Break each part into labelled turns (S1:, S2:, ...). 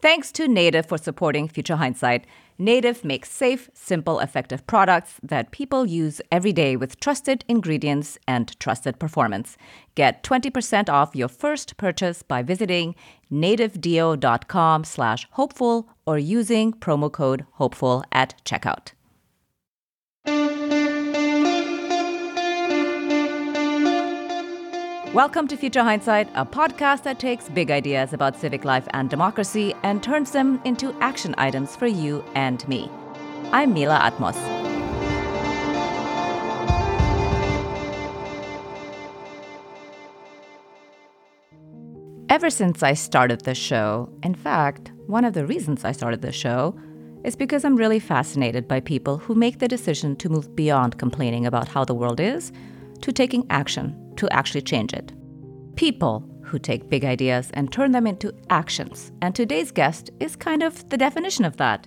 S1: Thanks to Native for supporting Future Hindsight. Native makes safe, simple, effective products that people use every day with trusted ingredients and trusted performance. Get 20% off your first purchase by visiting nativedeo.com slash hopeful or using promo code hopeful at checkout. Welcome to Future Hindsight, a podcast that takes big ideas about civic life and democracy and turns them into action items for you and me. I'm Mila Atmos. Ever since I started the show, in fact, one of the reasons I started the show is because I'm really fascinated by people who make the decision to move beyond complaining about how the world is to taking action to actually change it. People who take big ideas and turn them into actions. And today's guest is kind of the definition of that.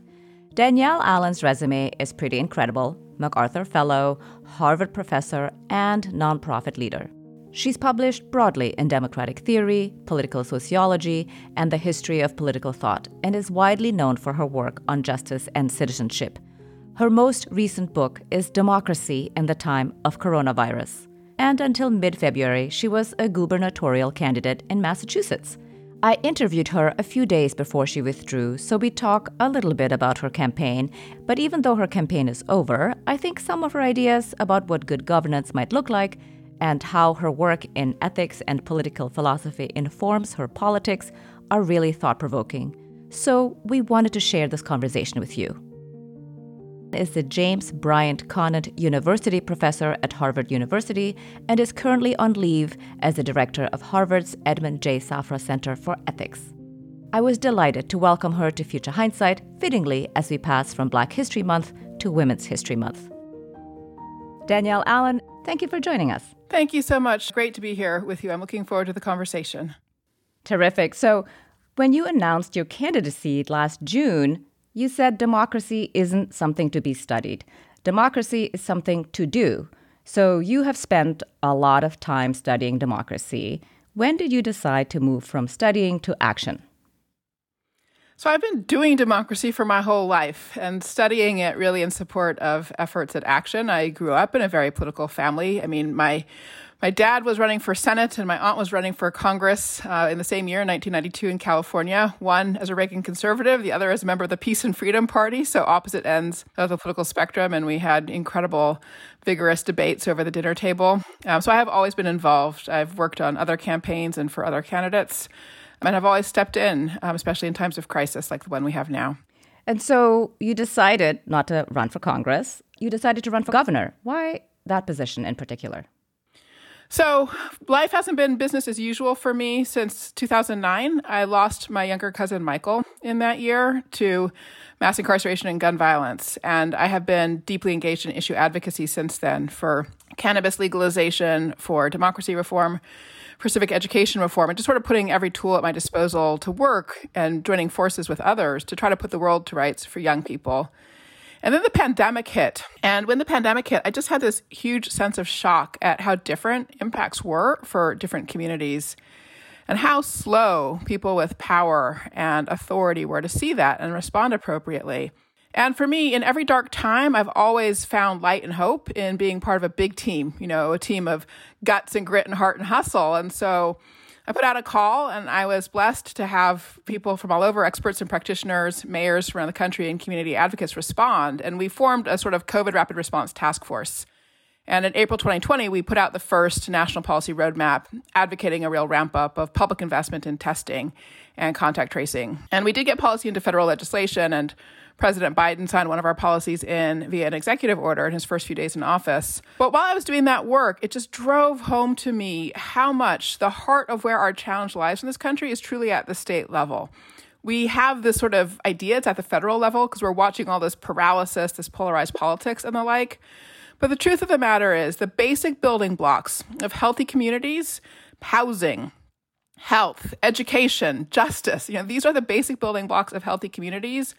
S1: Danielle Allen's resume is pretty incredible MacArthur Fellow, Harvard professor, and nonprofit leader. She's published broadly in democratic theory, political sociology, and the history of political thought, and is widely known for her work on justice and citizenship. Her most recent book is Democracy in the Time of Coronavirus and until mid February, she was a gubernatorial candidate in Massachusetts. I interviewed her a few days before she withdrew, so we talk a little bit about her campaign. But even though her campaign is over, I think some of her ideas about what good governance might look like and how her work in ethics and political philosophy informs her politics are really thought provoking. So we wanted to share this conversation with you is the James Bryant Conant University professor at Harvard University and is currently on leave as the director of Harvard's Edmond J. Safra Center for Ethics. I was delighted to welcome her to Future Hindsight, fittingly as we pass from Black History Month to Women's History Month. Danielle Allen, thank you for joining us.
S2: Thank you so much. Great to be here with you. I'm looking forward to the conversation.
S1: Terrific. So, when you announced your candidacy last June, you said democracy isn't something to be studied. Democracy is something to do. So you have spent a lot of time studying democracy. When did you decide to move from studying to action?
S2: So I've been doing democracy for my whole life and studying it really in support of efforts at action. I grew up in a very political family. I mean, my my dad was running for Senate and my aunt was running for Congress uh, in the same year, 1992, in California. One as a Reagan conservative, the other as a member of the Peace and Freedom Party, so opposite ends of the political spectrum. And we had incredible, vigorous debates over the dinner table. Um, so I have always been involved. I've worked on other campaigns and for other candidates. And I've always stepped in, um, especially in times of crisis like the one we have now.
S1: And so you decided not to run for Congress. You decided to run for governor. Why that position in particular?
S2: So, life hasn't been business as usual for me since 2009. I lost my younger cousin Michael in that year to mass incarceration and gun violence. And I have been deeply engaged in issue advocacy since then for cannabis legalization, for democracy reform, for civic education reform, and just sort of putting every tool at my disposal to work and joining forces with others to try to put the world to rights for young people and then the pandemic hit. And when the pandemic hit, I just had this huge sense of shock at how different impacts were for different communities and how slow people with power and authority were to see that and respond appropriately. And for me, in every dark time, I've always found light and hope in being part of a big team, you know, a team of guts and grit and heart and hustle. And so I put out a call and I was blessed to have people from all over, experts and practitioners, mayors from around the country, and community advocates respond. And we formed a sort of COVID rapid response task force. And in April 2020, we put out the first national policy roadmap advocating a real ramp up of public investment in testing and contact tracing. And we did get policy into federal legislation and President Biden signed one of our policies in via an executive order in his first few days in office. But while I was doing that work, it just drove home to me how much the heart of where our challenge lies in this country is truly at the state level. We have this sort of idea, it's at the federal level because we're watching all this paralysis, this polarized politics and the like. But the truth of the matter is the basic building blocks of healthy communities, housing, health, education, justice, you know, these are the basic building blocks of healthy communities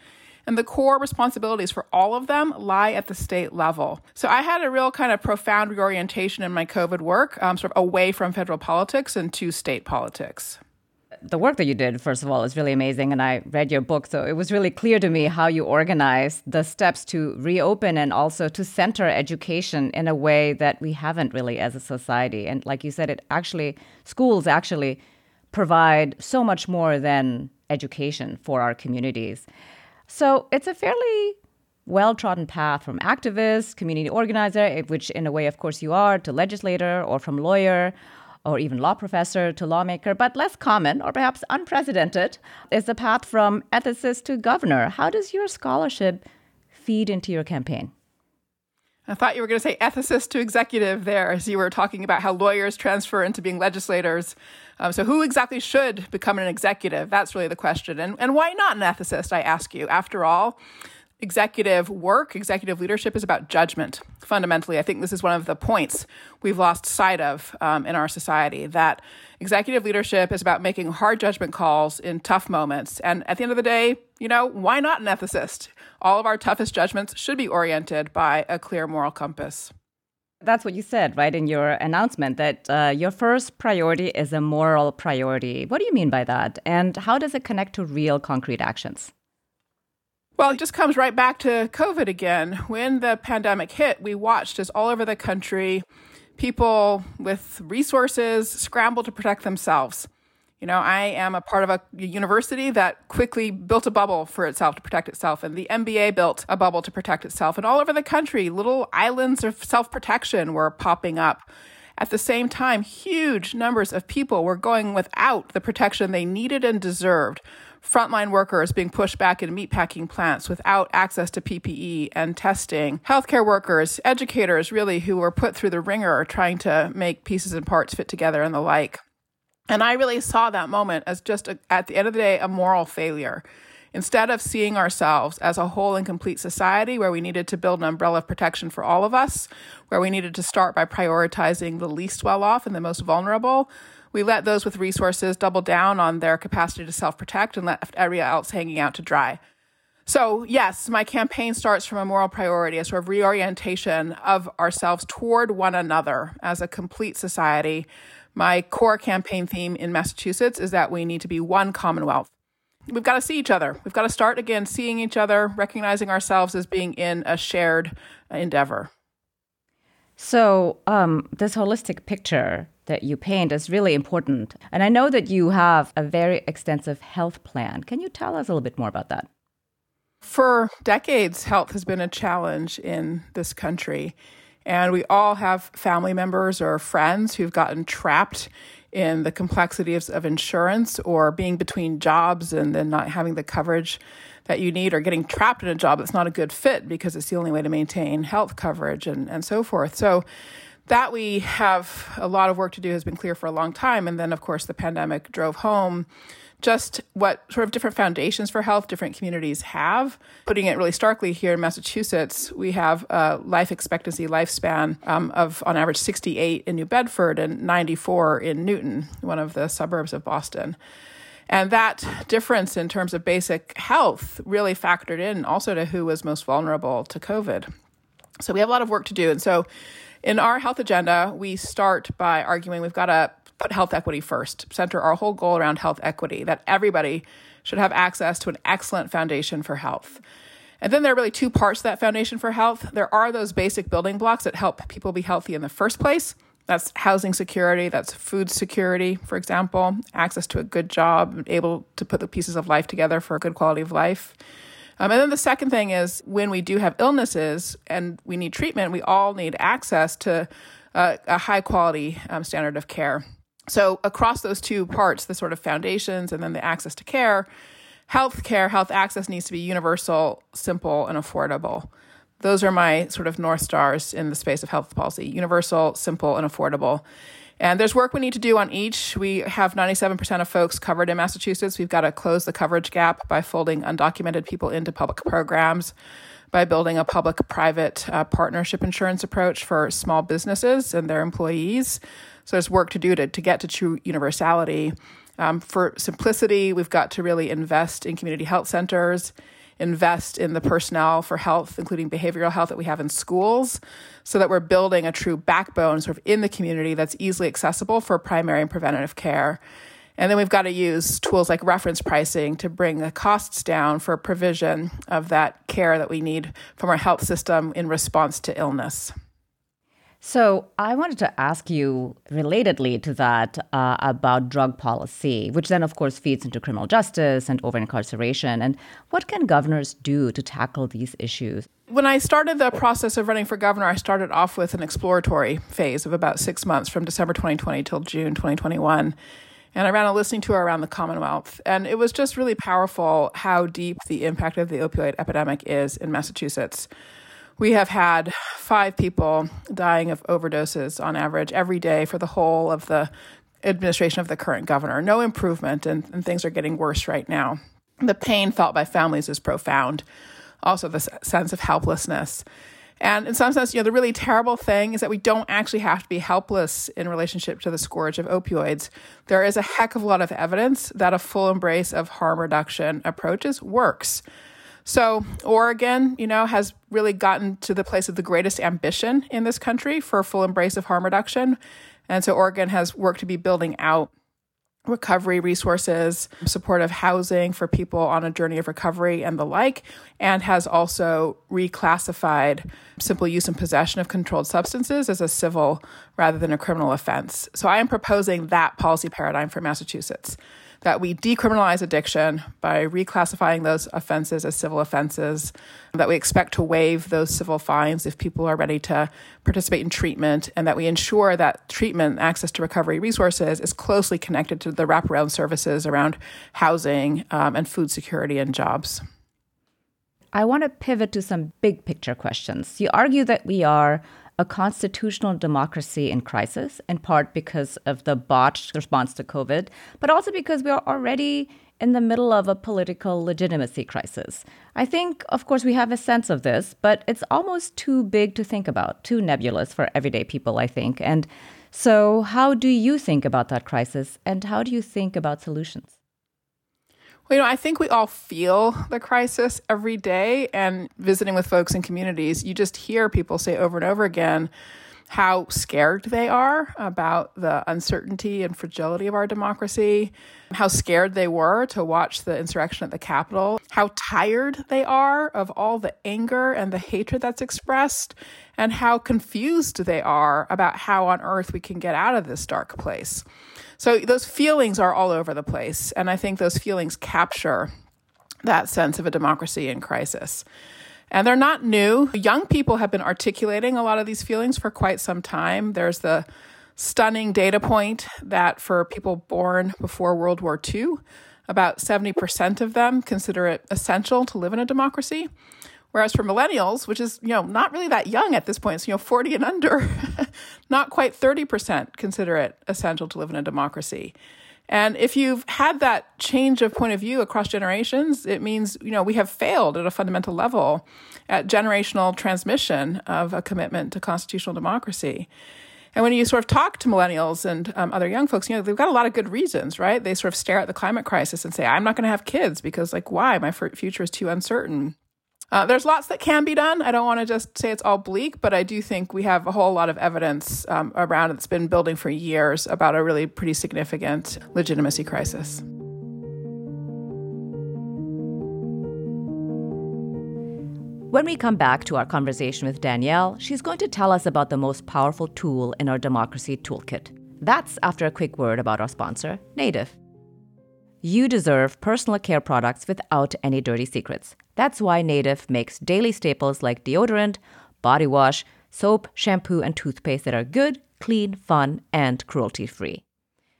S2: and the core responsibilities for all of them lie at the state level. So I had a real kind of profound reorientation in my COVID work, um, sort of away from federal politics and to state politics.
S1: the work that you did, first of all, is really amazing. And I read your book. So it was really clear to me how you organize the steps to reopen and also to center education in a way that we haven't really as a society. And like you said, it actually, schools actually provide so much more than education for our communities. So it's a fairly well trodden path from activist, community organizer, eh, which in a way, of course, you are, to legislator or from lawyer or even law professor to lawmaker, but less common or perhaps unprecedented is the path from ethicist to governor. How does your scholarship feed into your campaign?
S2: I thought you were going to say ethicist to executive there as you were talking about how lawyers transfer into being legislators. Um, so, who exactly should become an executive? That's really the question. And, and why not an ethicist, I ask you? After all, executive work, executive leadership is about judgment. Fundamentally, I think this is one of the points we've lost sight of um, in our society that executive leadership is about making hard judgment calls in tough moments. And at the end of the day, you know, why not an ethicist? All of our toughest judgments should be oriented by a clear moral compass.
S1: That's what you said, right, in your announcement that uh, your first priority is a moral priority. What do you mean by that? And how does it connect to real concrete actions?
S2: Well, it just comes right back to COVID again. When the pandemic hit, we watched as all over the country, people with resources scrambled to protect themselves. You know, I am a part of a university that quickly built a bubble for itself to protect itself, and the NBA built a bubble to protect itself. And all over the country, little islands of self protection were popping up. At the same time, huge numbers of people were going without the protection they needed and deserved frontline workers being pushed back in meatpacking plants without access to PPE and testing, healthcare workers, educators, really, who were put through the wringer trying to make pieces and parts fit together and the like. And I really saw that moment as just, a, at the end of the day, a moral failure. Instead of seeing ourselves as a whole and complete society where we needed to build an umbrella of protection for all of us, where we needed to start by prioritizing the least well off and the most vulnerable, we let those with resources double down on their capacity to self protect and left everyone else hanging out to dry. So, yes, my campaign starts from a moral priority, a sort of reorientation of ourselves toward one another as a complete society. My core campaign theme in Massachusetts is that we need to be one Commonwealth. We've got to see each other. We've got to start again seeing each other, recognizing ourselves as being in a shared endeavor.
S1: So, um, this holistic picture that you paint is really important. And I know that you have a very extensive health plan. Can you tell us a little bit more about that?
S2: For decades, health has been a challenge in this country. And we all have family members or friends who've gotten trapped in the complexities of insurance or being between jobs and then not having the coverage that you need or getting trapped in a job that's not a good fit because it's the only way to maintain health coverage and, and so forth. So that we have a lot of work to do has been clear for a long time. And then, of course, the pandemic drove home just what sort of different foundations for health different communities have. Putting it really starkly here in Massachusetts, we have a life expectancy lifespan um, of on average 68 in New Bedford and 94 in Newton, one of the suburbs of Boston. And that difference in terms of basic health really factored in also to who was most vulnerable to COVID. So we have a lot of work to do. And so in our health agenda, we start by arguing we've got to put health equity first, center our whole goal around health equity, that everybody should have access to an excellent foundation for health. And then there are really two parts to that foundation for health. There are those basic building blocks that help people be healthy in the first place. That's housing security, that's food security, for example, access to a good job, able to put the pieces of life together for a good quality of life. Um, and then the second thing is when we do have illnesses and we need treatment, we all need access to uh, a high quality um, standard of care. So, across those two parts, the sort of foundations and then the access to care, health care, health access needs to be universal, simple, and affordable. Those are my sort of North Stars in the space of health policy universal, simple, and affordable. And there's work we need to do on each. We have 97% of folks covered in Massachusetts. We've got to close the coverage gap by folding undocumented people into public programs, by building a public private uh, partnership insurance approach for small businesses and their employees. So there's work to do to, to get to true universality. Um, for simplicity, we've got to really invest in community health centers invest in the personnel for health, including behavioral health that we have in schools, so that we're building a true backbone sort of in the community that's easily accessible for primary and preventative care. And then we've got to use tools like reference pricing to bring the costs down for provision of that care that we need from our health system in response to illness.
S1: So, I wanted to ask you relatedly to that uh, about drug policy, which then, of course, feeds into criminal justice and over incarceration. And what can governors do to tackle these issues?
S2: When I started the process of running for governor, I started off with an exploratory phase of about six months from December 2020 till June 2021 and I ran a listening tour around the Commonwealth. And it was just really powerful how deep the impact of the opioid epidemic is in Massachusetts. We have had five people dying of overdoses on average every day for the whole of the administration of the current governor. No improvement, and, and things are getting worse right now. The pain felt by families is profound. Also, the sense of helplessness. And in some sense, you know, the really terrible thing is that we don't actually have to be helpless in relationship to the scourge of opioids. There is a heck of a lot of evidence that a full embrace of harm reduction approaches works. So, Oregon, you know, has really gotten to the place of the greatest ambition in this country for a full embrace of harm reduction. And so, Oregon has worked to be building out recovery resources, supportive housing for people on a journey of recovery, and the like, and has also reclassified simple use and possession of controlled substances as a civil rather than a criminal offense. So I am proposing that policy paradigm for Massachusetts that we decriminalize addiction by reclassifying those offenses as civil offenses, that we expect to waive those civil fines if people are ready to participate in treatment, and that we ensure that treatment, access to recovery resources, is closely connected to the wraparound services around housing um, and food security and jobs.
S1: I want to pivot to some big picture questions. You argue that we are a constitutional democracy in crisis, in part because of the botched response to COVID, but also because we are already in the middle of a political legitimacy crisis. I think, of course, we have a sense of this, but it's almost too big to think about, too nebulous for everyday people, I think. And so, how do you think about that crisis, and how do you think about solutions?
S2: Well, you know, I think we all feel the crisis every day. And visiting with folks in communities, you just hear people say over and over again how scared they are about the uncertainty and fragility of our democracy, how scared they were to watch the insurrection at the Capitol, how tired they are of all the anger and the hatred that's expressed, and how confused they are about how on earth we can get out of this dark place. So those feelings are all over the place. And I think those feelings capture that sense of a democracy in crisis. And they're not new. Young people have been articulating a lot of these feelings for quite some time. There's the stunning data point that for people born before World War II, about 70% of them consider it essential to live in a democracy. Whereas for millennials, which is, you know, not really that young at this point, it's, you know, 40 and under, not quite 30% consider it essential to live in a democracy. And if you've had that change of point of view across generations, it means, you know, we have failed at a fundamental level at generational transmission of a commitment to constitutional democracy. And when you sort of talk to millennials and um, other young folks, you know, they've got a lot of good reasons, right? They sort of stare at the climate crisis and say, I'm not going to have kids because, like, why? My future is too uncertain. Uh, there's lots that can be done. I don't want to just say it's all bleak, but I do think we have a whole lot of evidence um, around it that's been building for years about a really pretty significant legitimacy crisis.
S1: When we come back to our conversation with Danielle, she's going to tell us about the most powerful tool in our democracy toolkit. That's after a quick word about our sponsor, Native. You deserve personal care products without any dirty secrets. That's why Native makes daily staples like deodorant, body wash, soap, shampoo, and toothpaste that are good, clean, fun, and cruelty free.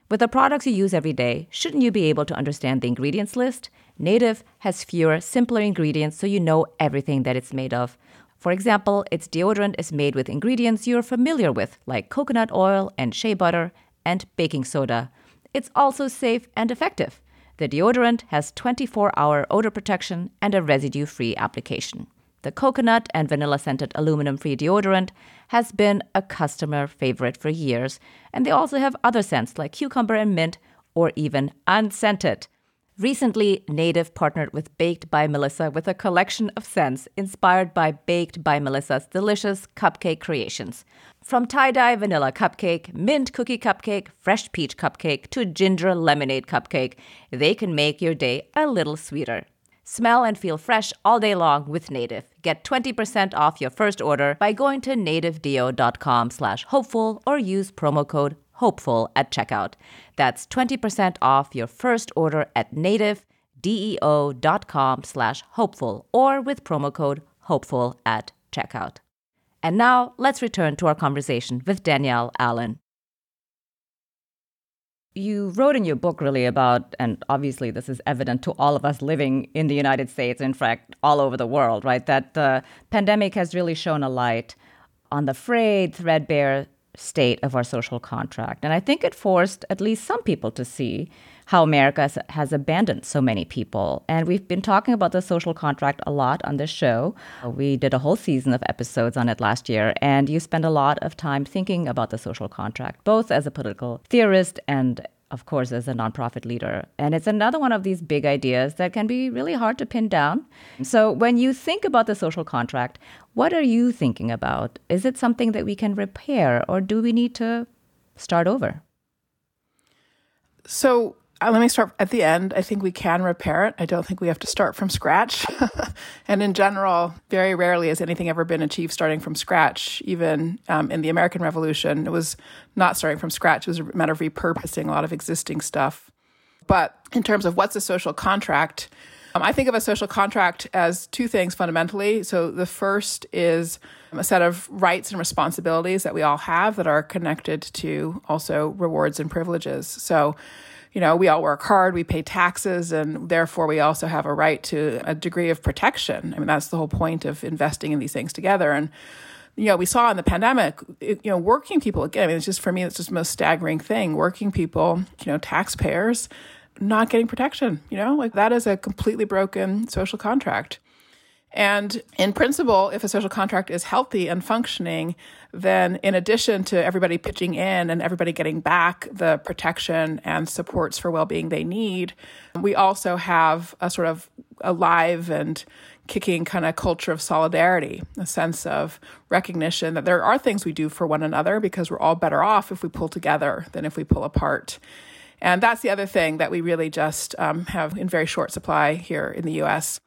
S1: With the products you use every day, shouldn't you be able to understand the ingredients list? Native has fewer, simpler ingredients so you know everything that it's made of. For example, its deodorant is made with ingredients you're familiar with, like coconut oil and shea butter and baking soda. It's also safe and effective. The deodorant has 24 hour odor protection and a residue free application. The coconut and vanilla scented aluminum free deodorant has been a customer favorite for years, and they also have other scents like cucumber and mint, or even unscented. Recently, Native partnered with Baked by Melissa with a collection of scents inspired by Baked by Melissa's delicious cupcake creations. From tie dye vanilla cupcake, mint cookie cupcake, fresh peach cupcake, to ginger lemonade cupcake, they can make your day a little sweeter. Smell and feel fresh all day long with Native. Get 20% off your first order by going to nativedeo.com slash hopeful or use promo code hopeful at checkout. That's 20% off your first order at nativedeo.com slash hopeful or with promo code hopeful at checkout. And now let's return to our conversation with Danielle Allen. You wrote in your book really about, and obviously this is evident to all of us living in the United States, in fact, all over the world, right? That the pandemic has really shown a light on the frayed, threadbare state of our social contract. And I think it forced at least some people to see how America has abandoned so many people. And we've been talking about the social contract a lot on this show. We did a whole season of episodes on it last year, and you spend a lot of time thinking about the social contract, both as a political theorist and of course, as a nonprofit leader. And it's another one of these big ideas that can be really hard to pin down. So, when you think about the social contract, what are you thinking about? Is it something that we can repair, or do we need to start over?
S2: So, let me start at the end. I think we can repair it. I don't think we have to start from scratch. and in general, very rarely has anything ever been achieved starting from scratch. Even um, in the American Revolution, it was not starting from scratch. It was a matter of repurposing a lot of existing stuff. But in terms of what's a social contract, um, I think of a social contract as two things fundamentally. So the first is a set of rights and responsibilities that we all have that are connected to also rewards and privileges. So you know, we all work hard, we pay taxes, and therefore we also have a right to a degree of protection. I mean, that's the whole point of investing in these things together. And, you know, we saw in the pandemic, it, you know, working people, again, I mean, it's just for me, it's just the most staggering thing. Working people, you know, taxpayers, not getting protection, you know, like that is a completely broken social contract. And in principle, if a social contract is healthy and functioning, then in addition to everybody pitching in and everybody getting back the protection and supports for well being they need, we also have a sort of alive and kicking kind of culture of solidarity, a sense of recognition that there are things we do for one another because we're all better off if we pull together than if we pull apart. And that's the other thing that we really just um, have in very short supply here in the US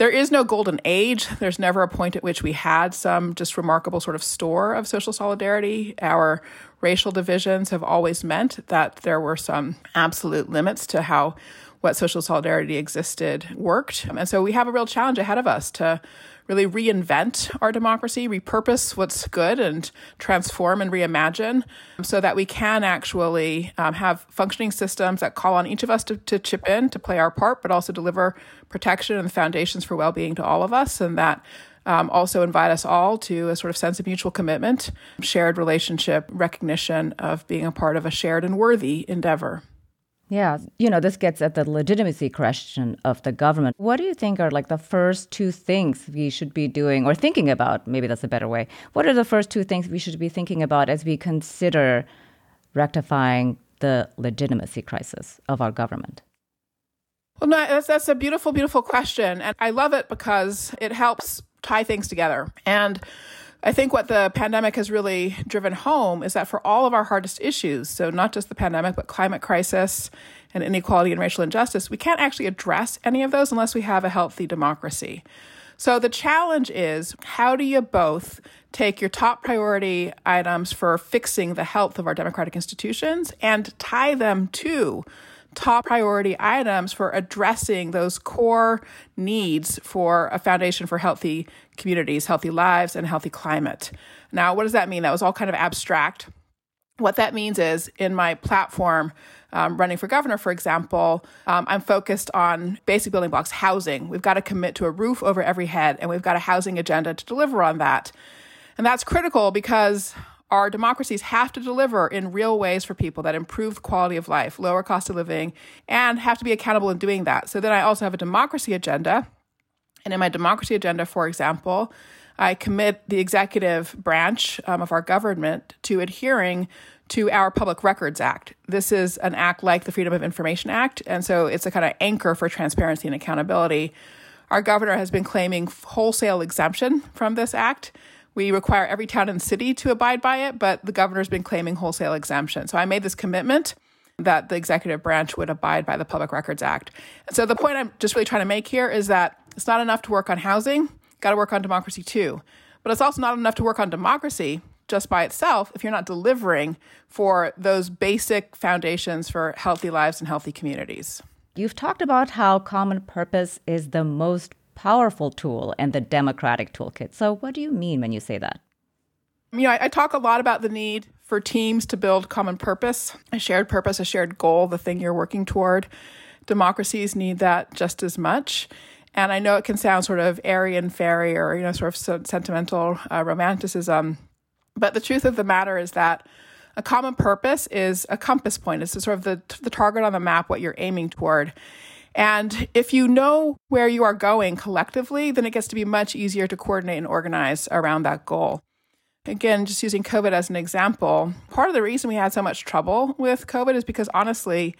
S2: there is no golden age. There's never a point at which we had some just remarkable sort of store of social solidarity. Our racial divisions have always meant that there were some absolute limits to how what social solidarity existed worked. And so we have a real challenge ahead of us to really reinvent our democracy, repurpose what's good, and transform and reimagine so that we can actually um, have functioning systems that call on each of us to, to chip in, to play our part, but also deliver protection and the foundations for well being to all of us, and that um, also invite us all to a sort of sense of mutual commitment, shared relationship, recognition of being a part of a shared and worthy endeavor.
S1: Yeah, you know, this gets at the legitimacy question of the government. What do you think are like the first two things we should be doing or thinking about? Maybe that's a better way. What are the first two things we should be thinking about as we consider rectifying the legitimacy crisis of our government?
S2: Well, no, that's, that's a beautiful, beautiful question. And I love it because it helps tie things together. And I think what the pandemic has really driven home is that for all of our hardest issues, so not just the pandemic, but climate crisis and inequality and racial injustice, we can't actually address any of those unless we have a healthy democracy. So the challenge is how do you both take your top priority items for fixing the health of our democratic institutions and tie them to top priority items for addressing those core needs for a foundation for healthy communities, healthy lives, and healthy climate. Now, what does that mean? That was all kind of abstract. What that means is in my platform, um, running for governor, for example, um, I'm focused on basic building blocks, housing. We've got to commit to a roof over every head, and we've got a housing agenda to deliver on that. And that's critical because our democracies have to deliver in real ways for people that improve quality of life, lower cost of living, and have to be accountable in doing that. So then I also have a democracy agenda. And in my democracy agenda, for example, I commit the executive branch um, of our government to adhering to our Public Records Act. This is an act like the Freedom of Information Act, and so it's a kind of anchor for transparency and accountability. Our governor has been claiming wholesale exemption from this act. We require every town and city to abide by it, but the governor's been claiming wholesale exemption. So I made this commitment that the executive branch would abide by the Public Records Act. And so the point I'm just really trying to make here is that it's not enough to work on housing, got to work on democracy too. But it's also not enough to work on democracy just by itself if you're not delivering for those basic foundations for healthy lives and healthy communities.
S1: You've talked about how common purpose is the most powerful tool and the democratic toolkit. So, what do you mean when you say that?
S2: You know, I, I, talk a lot about the need for teams to build common purpose, a shared purpose, a shared goal, the thing you're working toward. Democracies need that just as much. And I know it can sound sort of airy and fairy or, you know, sort of sentimental uh, romanticism. But the truth of the matter is that a common purpose is a compass point. It's sort of the, the target on the map, what you're aiming toward. And if you know where you are going collectively, then it gets to be much easier to coordinate and organize around that goal. Again, just using COVID as an example, part of the reason we had so much trouble with COVID is because honestly,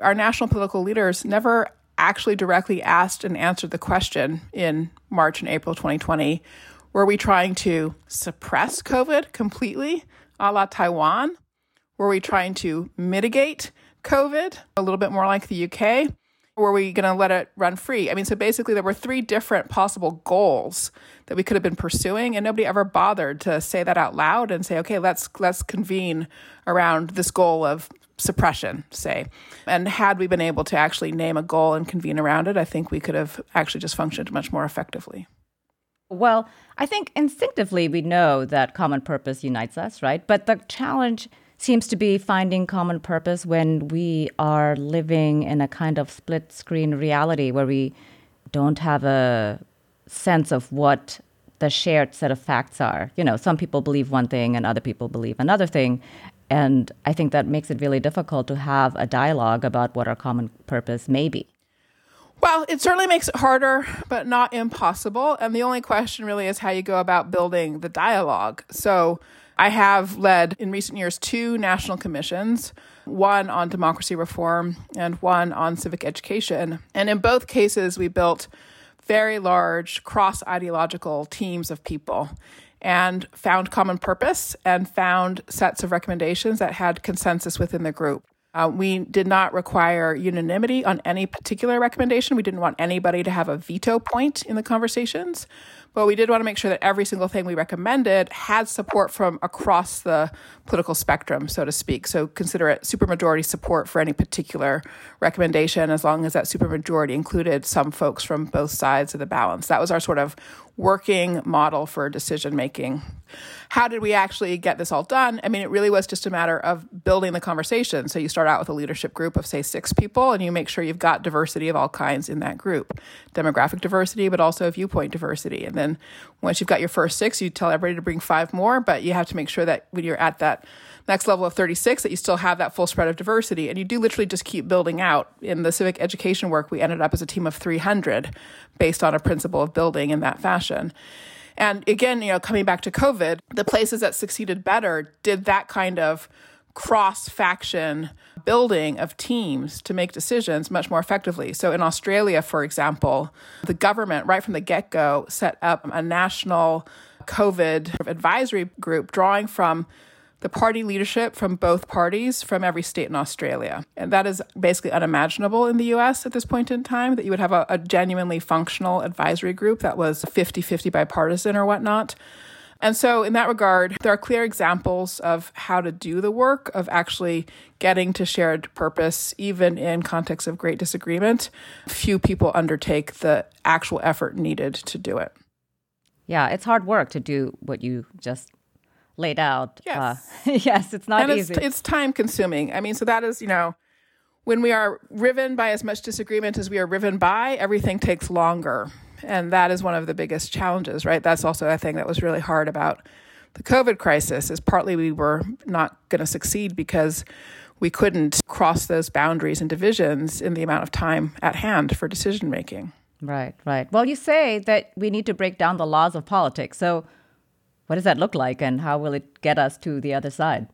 S2: our national political leaders never actually directly asked and answered the question in March and April 2020 were we trying to suppress COVID completely, a la Taiwan? Were we trying to mitigate COVID, a little bit more like the UK? Were we going to let it run free? I mean, so basically, there were three different possible goals that we could have been pursuing, and nobody ever bothered to say that out loud and say, "Okay, let's let's convene around this goal of suppression, say. And had we been able to actually name a goal and convene around it, I think we could have actually just functioned much more effectively.
S1: Well, I think instinctively we know that common purpose unites us, right? But the challenge seems to be finding common purpose when we are living in a kind of split screen reality where we don't have a sense of what the shared set of facts are. You know, some people believe one thing and other people believe another thing. And I think that makes it really difficult to have a dialogue about what our common purpose may be.
S2: Well, it certainly makes it harder, but not impossible. And the only question really is how you go about building the dialogue. So I have led in recent years two national commissions, one on democracy reform and one on civic education. And in both cases, we built very large cross ideological teams of people and found common purpose and found sets of recommendations that had consensus within the group. Uh, we did not require unanimity on any particular recommendation. We didn't want anybody to have a veto point in the conversations, but we did want to make sure that every single thing we recommended had support from across the political spectrum, so to speak. So consider it supermajority support for any particular recommendation, as long as that supermajority included some folks from both sides of the balance. That was our sort of working model for decision making. How did we actually get this all done? I mean, it really was just a matter of building the conversation. So you start out with a leadership group of, say, six people, and you make sure you've got diversity of all kinds in that group demographic diversity, but also viewpoint diversity. And then once you've got your first six, you tell everybody to bring five more, but you have to make sure that when you're at that next level of 36 that you still have that full spread of diversity. And you do literally just keep building out. In the civic education work we ended up as a team of 300 based on a principle of building in that fashion. And again you know coming back to covid the places that succeeded better did that kind of cross faction building of teams to make decisions much more effectively. So, in Australia, for example, the government, right from the get go, set up a national COVID advisory group drawing from the party leadership from both parties from every state in Australia. And that is basically unimaginable in the US at this point in time, that you would have a, a genuinely functional advisory group that was 50 50 bipartisan or whatnot. And so, in that regard, there are clear examples of how to do the work of actually getting to shared purpose, even in context of great disagreement. Few people undertake the actual effort needed to do it.
S1: Yeah, it's hard work to do what you just laid out.
S2: Yes, uh,
S1: yes, it's not
S2: and
S1: easy.
S2: It's, it's time consuming. I mean, so that is, you know, when we are riven by as much disagreement as we are riven by, everything takes longer. And that is one of the biggest challenges, right? That's also a thing that was really hard about the COVID crisis is partly we were not going to succeed because we couldn't cross those boundaries and divisions in the amount of time at hand for decision making.
S1: Right, right. Well, you say that we need to break down the laws of politics. So what does that look like and how will it get us to the other side?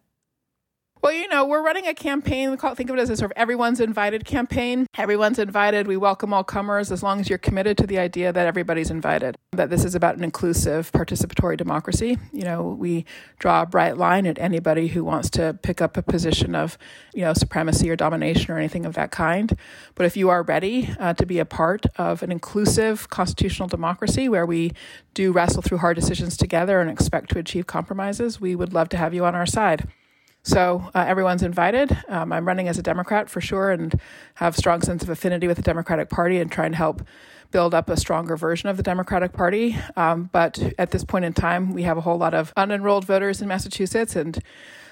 S2: Well, you know, we're running a campaign. We call, think of it as a sort of everyone's invited campaign. Everyone's invited. We welcome all comers as long as you're committed to the idea that everybody's invited, that this is about an inclusive, participatory democracy. You know, we draw a bright line at anybody who wants to pick up a position of, you know, supremacy or domination or anything of that kind. But if you are ready uh, to be a part of an inclusive constitutional democracy where we do wrestle through hard decisions together and expect to achieve compromises, we would love to have you on our side. So uh, everyone's invited. Um, I'm running as a Democrat for sure, and have strong sense of affinity with the Democratic Party, and try and help build up a stronger version of the Democratic Party. Um, but at this point in time, we have a whole lot of unenrolled voters in Massachusetts, and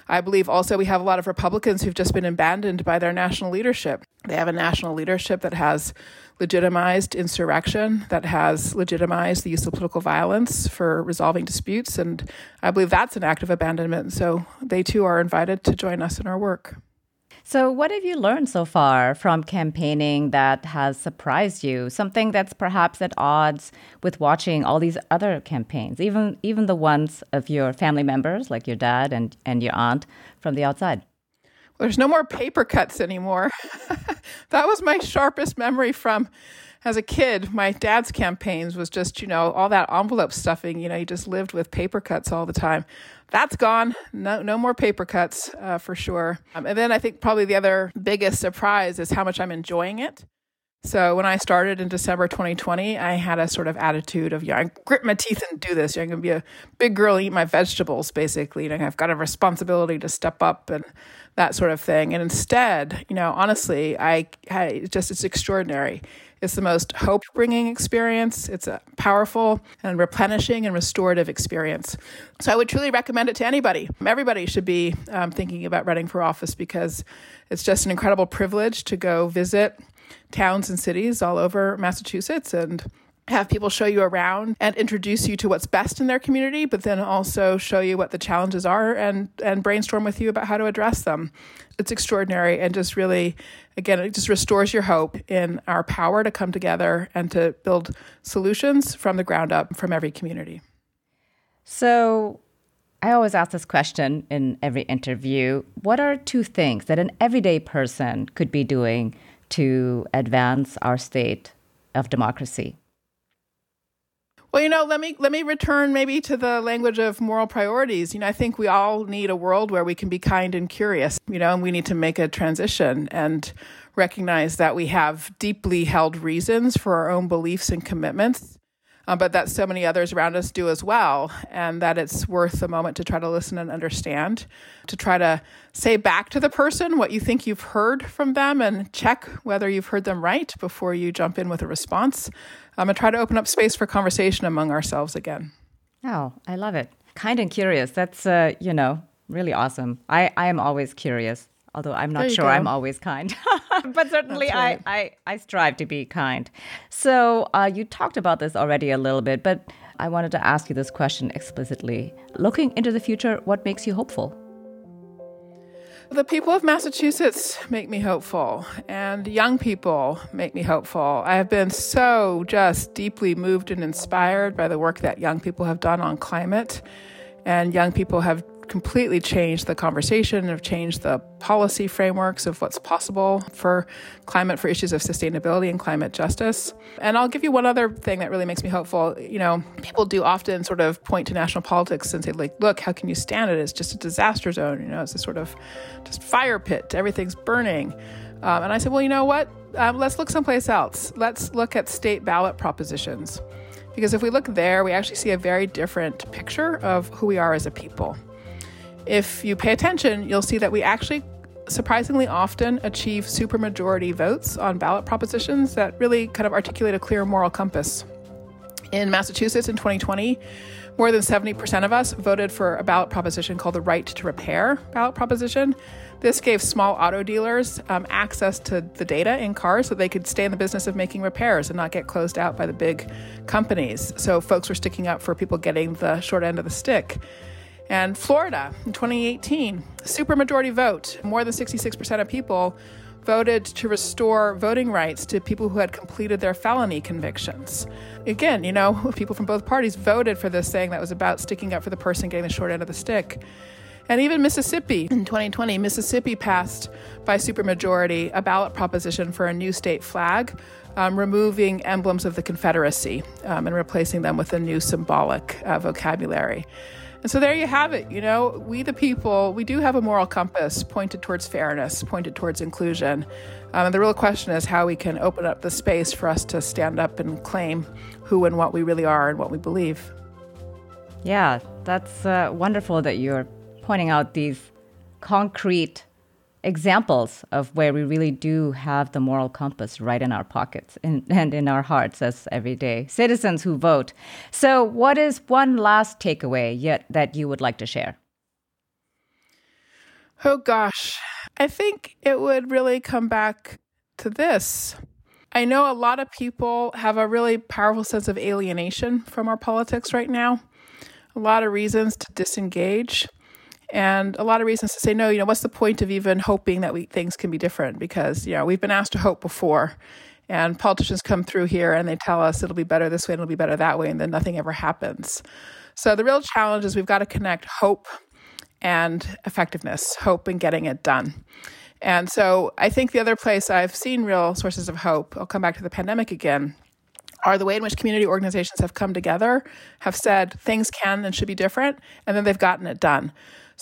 S2: I believe also we have a lot of Republicans who've just been abandoned by their national leadership. They have a national leadership that has legitimized insurrection, that has legitimized the use of political violence for resolving disputes. And I believe that's an act of abandonment. So they too are invited to join us in our work.
S1: So, what have you learned so far from campaigning that has surprised you? Something that's perhaps at odds with watching all these other campaigns, even even the ones of your family members, like your dad and, and your aunt, from the outside.
S2: Well, there's no more paper cuts anymore. that was my sharpest memory from as a kid, my dad's campaigns was just, you know, all that envelope stuffing. You know, he just lived with paper cuts all the time. That's gone. No, no more paper cuts uh, for sure. Um, and then I think probably the other biggest surprise is how much I'm enjoying it. So when I started in December 2020, I had a sort of attitude of, yeah, I grit my teeth and do this. I'm going to be a big girl, eat my vegetables, basically. And I've got a responsibility to step up and that sort of thing. And instead, you know, honestly, I, I just, it's extraordinary. It's the most hope bringing experience. It's a powerful and replenishing and restorative experience. So I would truly recommend it to anybody. Everybody should be um, thinking about running for office because it's just an incredible privilege to go visit towns and cities all over Massachusetts and have people show you around and introduce you to what's best in their community, but then also show you what the challenges are and and brainstorm with you about how to address them. It's extraordinary and just really again it just restores your hope in our power to come together and to build solutions from the ground up from every community.
S1: So I always ask this question in every interview. What are two things that an everyday person could be doing to advance our state of democracy?
S2: Well, you know, let me let me return maybe to the language of moral priorities. You know, I think we all need a world where we can be kind and curious, you know, and we need to make a transition and recognize that we have deeply held reasons for our own beliefs and commitments um, but that so many others around us do as well, and that it's worth a moment to try to listen and understand, to try to say back to the person what you think you've heard from them and check whether you've heard them right before you jump in with a response, um, and try to open up space for conversation among ourselves again.
S1: Oh, I love it. Kind and curious. That's, uh, you know, really awesome. I, I am always curious although I'm not sure go. I'm always kind. but certainly right. I, I, I, strive to be kind. So uh, you talked about this already a little bit, but I wanted to ask you this question explicitly. Looking into the future, what makes you hopeful?
S2: The people of Massachusetts make me hopeful, and young people make me hopeful. I have been so just deeply moved and inspired by the work that young people have done on climate. And young people have completely changed the conversation have changed the policy frameworks of what's possible for climate, for issues of sustainability and climate justice. And I'll give you one other thing that really makes me hopeful. You know, people do often sort of point to national politics and say, like, look, how can you stand it? It's just a disaster zone. You know, it's a sort of just fire pit. Everything's burning. Um, and I said, well, you know what? Um, let's look someplace else. Let's look at state ballot propositions. Because if we look there, we actually see a very different picture of who we are as a people. If you pay attention, you'll see that we actually surprisingly often achieve supermajority votes on ballot propositions that really kind of articulate a clear moral compass. In Massachusetts in 2020, more than 70% of us voted for a ballot proposition called the Right to Repair ballot proposition. This gave small auto dealers um, access to the data in cars so they could stay in the business of making repairs and not get closed out by the big companies. So folks were sticking up for people getting the short end of the stick. And Florida in 2018, supermajority vote, more than 66% of people voted to restore voting rights to people who had completed their felony convictions. Again, you know, people from both parties voted for this thing that was about sticking up for the person getting the short end of the stick. And even Mississippi in 2020, Mississippi passed by supermajority a ballot proposition for a new state flag, um, removing emblems of the Confederacy um, and replacing them with a new symbolic uh, vocabulary. And so there you have it. You know, we the people, we do have a moral compass pointed towards fairness, pointed towards inclusion. Um, and the real question is how we can open up the space for us to stand up and claim who and what we really are and what we believe.
S1: Yeah, that's uh, wonderful that you're pointing out these concrete examples of where we really do have the moral compass right in our pockets in, and in our hearts as everyday citizens who vote. So, what is one last takeaway yet that you would like to share?
S2: Oh gosh, I think it would really come back to this. I know a lot of people have a really powerful sense of alienation from our politics right now. A lot of reasons to disengage and a lot of reasons to say no you know what's the point of even hoping that we things can be different? Because you know we've been asked to hope before and politicians come through here and they tell us it'll be better this way and it'll be better that way and then nothing ever happens. So the real challenge is we've got to connect hope and effectiveness hope in getting it done. And so i think the other place i've seen real sources of hope i'll come back to the pandemic again are the way in which community organizations have come together, have said things can and should be different, and then they've gotten it done.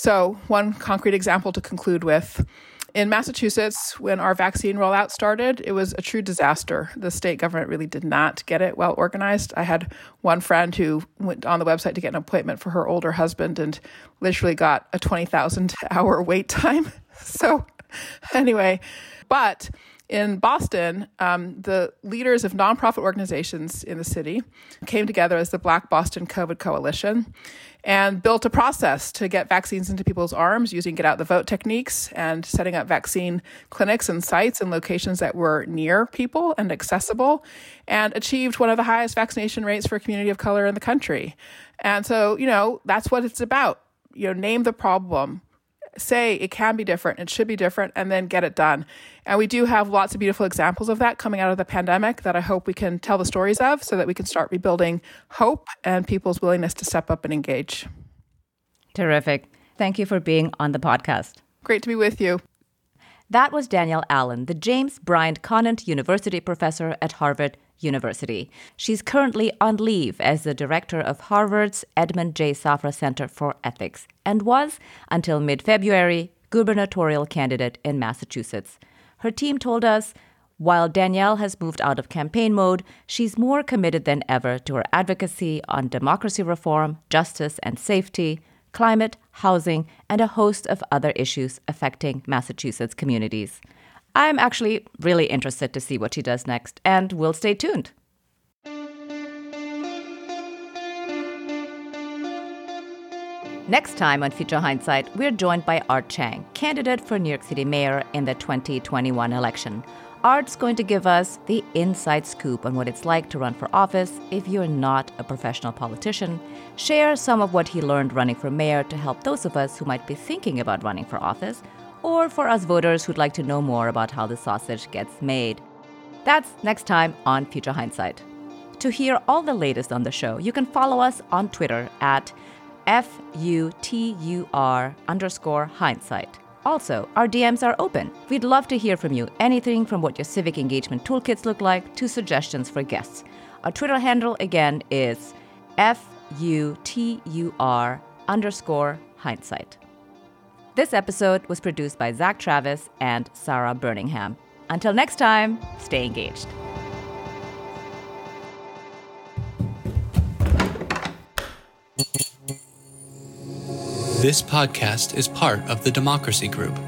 S2: So, one concrete example to conclude with in Massachusetts, when our vaccine rollout started, it was a true disaster. The state government really did not get it well organized. I had one friend who went on the website to get an appointment for her older husband and literally got a 20,000 hour wait time. So, anyway, but in Boston, um, the leaders of nonprofit organizations in the city came together as the Black Boston COVID Coalition and built a process to get vaccines into people's arms using get out the vote techniques and setting up vaccine clinics and sites and locations that were near people and accessible and achieved one of the highest vaccination rates for a community of color in the country. And so, you know, that's what it's about. You know, name the problem, say it can be different, it should be different, and then get it done. And we do have lots of beautiful examples of that coming out of the pandemic that I hope we can tell the stories of so that we can start rebuilding hope and people's willingness to step up and engage.
S1: Terrific. Thank you for being on the podcast.
S2: Great to be with you.
S1: That was Danielle Allen, the James Bryant Conant University professor at Harvard University. She's currently on leave as the director of Harvard's Edmond J. Safra Center for Ethics and was, until mid February, gubernatorial candidate in Massachusetts. Her team told us while Danielle has moved out of campaign mode, she's more committed than ever to her advocacy on democracy reform, justice and safety, climate, housing, and a host of other issues affecting Massachusetts communities. I'm actually really interested to see what she does next, and we'll stay tuned. Next time on Future Hindsight, we're joined by Art Chang, candidate for New York City mayor in the 2021 election. Art's going to give us the inside scoop on what it's like to run for office if you're not a professional politician, share some of what he learned running for mayor to help those of us who might be thinking about running for office, or for us voters who'd like to know more about how the sausage gets made. That's next time on Future Hindsight. To hear all the latest on the show, you can follow us on Twitter at F-U-T-U-R underscore hindsight. Also, our DMs are open. We'd love to hear from you. Anything from what your civic engagement toolkits look like to suggestions for guests. Our Twitter handle again is F-U-T-U-R underscore hindsight. This episode was produced by Zach Travis and Sarah Birmingham. Until next time, stay engaged.
S3: This podcast is part of the Democracy Group